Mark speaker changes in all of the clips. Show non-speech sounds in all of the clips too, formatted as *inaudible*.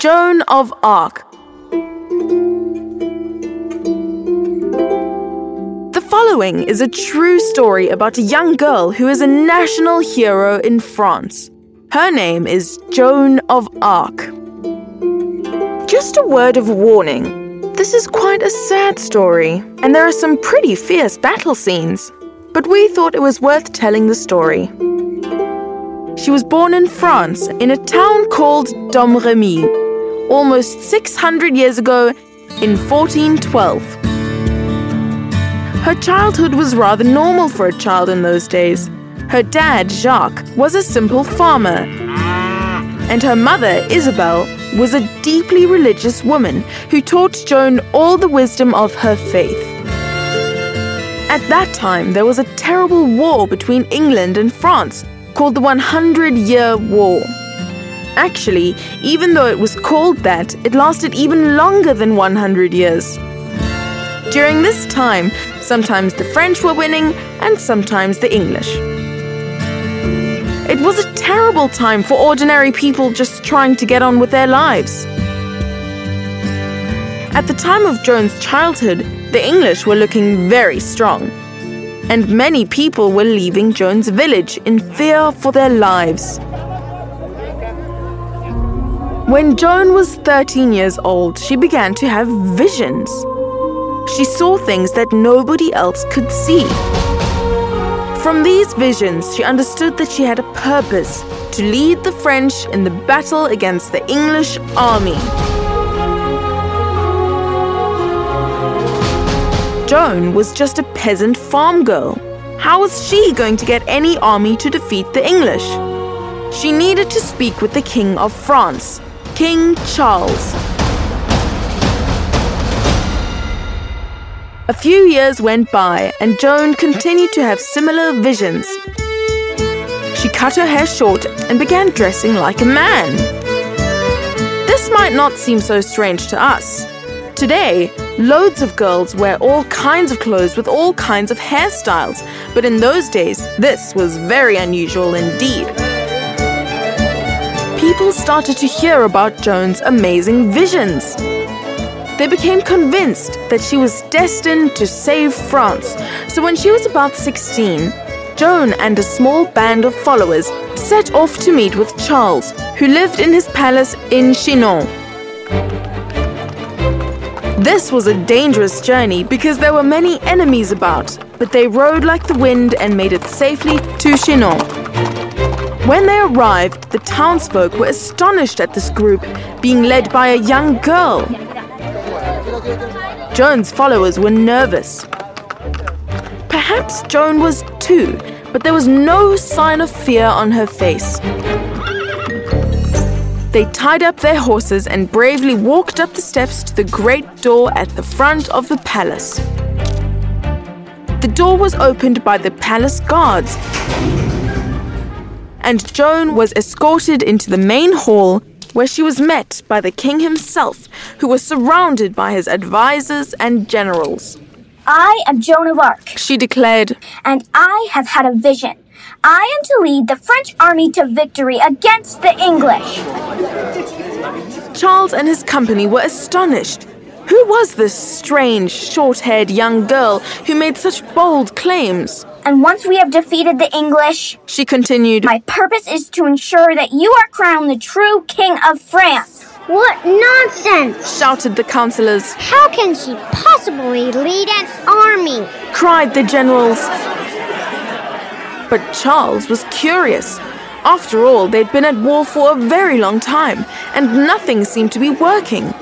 Speaker 1: Joan of Arc. The following is a true story about a young girl who is a national hero in France. Her name is Joan of Arc. Just a word of warning this is quite a sad story, and there are some pretty fierce battle scenes. But we thought it was worth telling the story. She was born in France in a town called Domremy, almost 600 years ago in 1412. Her childhood was rather normal for a child in those days. Her dad, Jacques, was a simple farmer, and her mother, Isabel, was a deeply religious woman who taught Joan all the wisdom of her faith. At that time, there was a terrible war between England and France called the 100 Year War. Actually, even though it was called that, it lasted even longer than 100 years. During this time, sometimes the French were winning and sometimes the English. It was a terrible time for ordinary people just trying to get on with their lives. At the time of Joan's childhood, the English were looking very strong, and many people were leaving Joan's village in fear for their lives. When Joan was 13 years old, she began to have visions. She saw things that nobody else could see. From these visions, she understood that she had a purpose to lead the French in the battle against the English army. Joan was just a peasant farm girl. How was she going to get any army to defeat the English? She needed to speak with the King of France, King Charles. A few years went by, and Joan continued to have similar visions. She cut her hair short and began dressing like a man. This might not seem so strange to us. Today, loads of girls wear all kinds of clothes with all kinds of hairstyles, but in those days, this was very unusual indeed. People started to hear about Joan's amazing visions. They became convinced that she was destined to save France. So when she was about 16, Joan and a small band of followers set off to meet with Charles, who lived in his palace in Chinon. This was a dangerous journey because there were many enemies about, but they rode like the wind and made it safely to Chinon. When they arrived, the townsfolk were astonished at this group being led by a young girl. Joan's followers were nervous. Perhaps Joan was too, but there was no sign of fear on her face. They tied up their horses and bravely walked up the steps to the great door at the front of the palace. The door was opened by the palace guards, and Joan was escorted into the main hall where she was met by the king himself, who was surrounded by his advisors and generals.
Speaker 2: I am Joan of Arc,
Speaker 1: She declared,
Speaker 2: and I have had a vision. I am to lead the French army to victory against the English.
Speaker 1: Charles and his company were astonished. Who was this strange, short haired young girl who made such bold claims?
Speaker 2: And once we have defeated the English,
Speaker 1: She continued,
Speaker 2: my purpose is to ensure that you are crowned the true King of France.
Speaker 3: What nonsense!
Speaker 1: shouted the councillors,
Speaker 3: How can she possibly lead an army?
Speaker 1: cried the generals. But Charles was curious. After all, they'd been at war for a very long time, and nothing seemed to be working.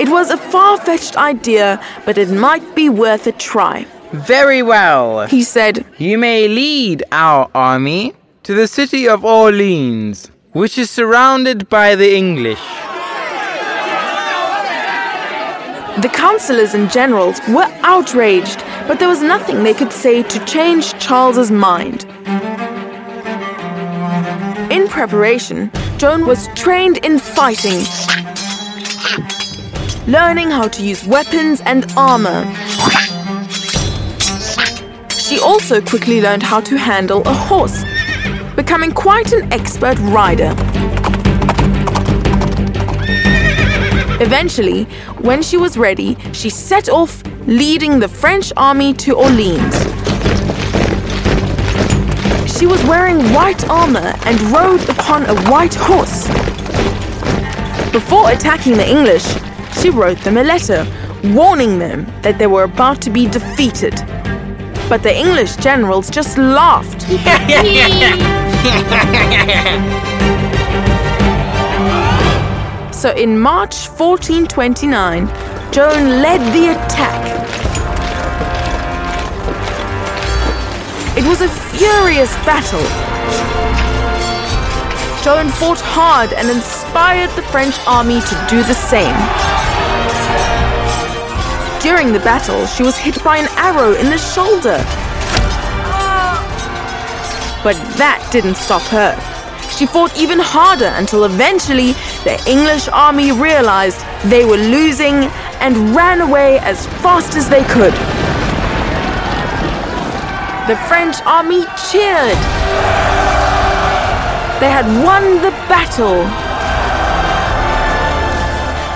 Speaker 1: It was a far fetched idea, but it might be worth a try.
Speaker 4: Very well.
Speaker 1: He said,
Speaker 4: You may lead our army to the city of Orleans, which is surrounded by the English.
Speaker 1: The councillors and generals were outraged, but there was nothing they could say to change Charles's mind. In preparation, Joan was trained in fighting, learning how to use weapons and armor. She also quickly learned how to handle a horse, becoming quite an expert rider. Eventually, when she was ready, she set off, leading the French army to Orleans. She was wearing white armor and rode upon a white horse. Before attacking the English, she wrote them a letter, warning them that they were about to be defeated. But the English generals just laughed. *laughs* so in March 1429, Joan led the attack. It was a furious battle. Joan fought hard and inspired the French army to do the same. During the battle, she was hit by an arrow in the shoulder. But that didn't stop her. She fought even harder until eventually the English army realized they were losing and ran away as fast as they could. The French army cheered. They had won the battle.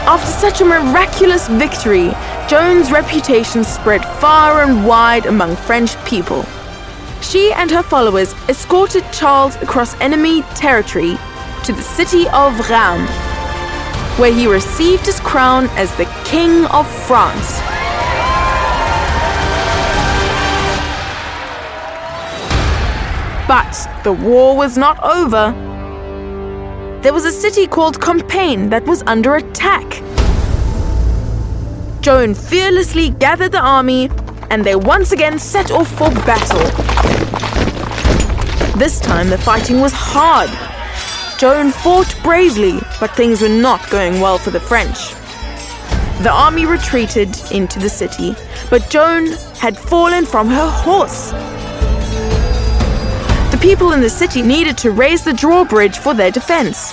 Speaker 1: After such a miraculous victory, Joan's reputation spread far and wide among French people. She and her followers escorted Charles across enemy territory to the city of Rheims, where he received his crown as the King of France. But the war was not over. There was a city called Compiègne that was under attack. Joan fearlessly gathered the army and they once again set off for battle. This time the fighting was hard. Joan fought bravely, but things were not going well for the French. The army retreated into the city, but Joan had fallen from her horse. The people in the city needed to raise the drawbridge for their defense.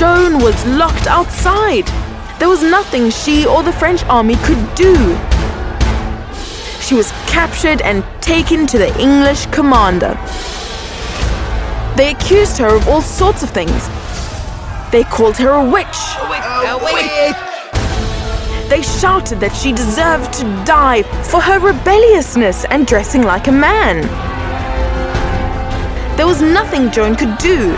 Speaker 1: Joan was locked outside. There was nothing she or the French army could do. She was captured and taken to the English commander. They accused her of all sorts of things. They called her a witch. They shouted that she deserved to die for her rebelliousness and dressing like a man. There was nothing Joan could do.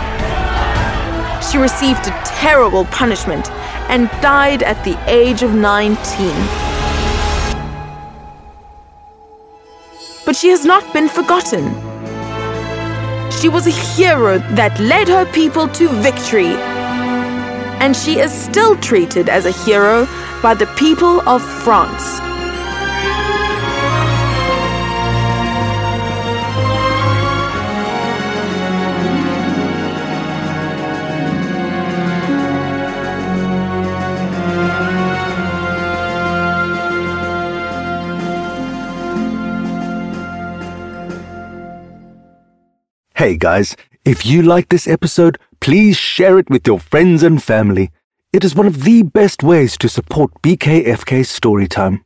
Speaker 1: She received a terrible punishment and died at the age of 19. But she has not been forgotten. She was a hero that led her people to victory. And she is still treated as a hero by the people of France.
Speaker 5: Hey guys, if you like this episode, please share it with your friends and family. It is one of the best ways to support BKFK Storytime.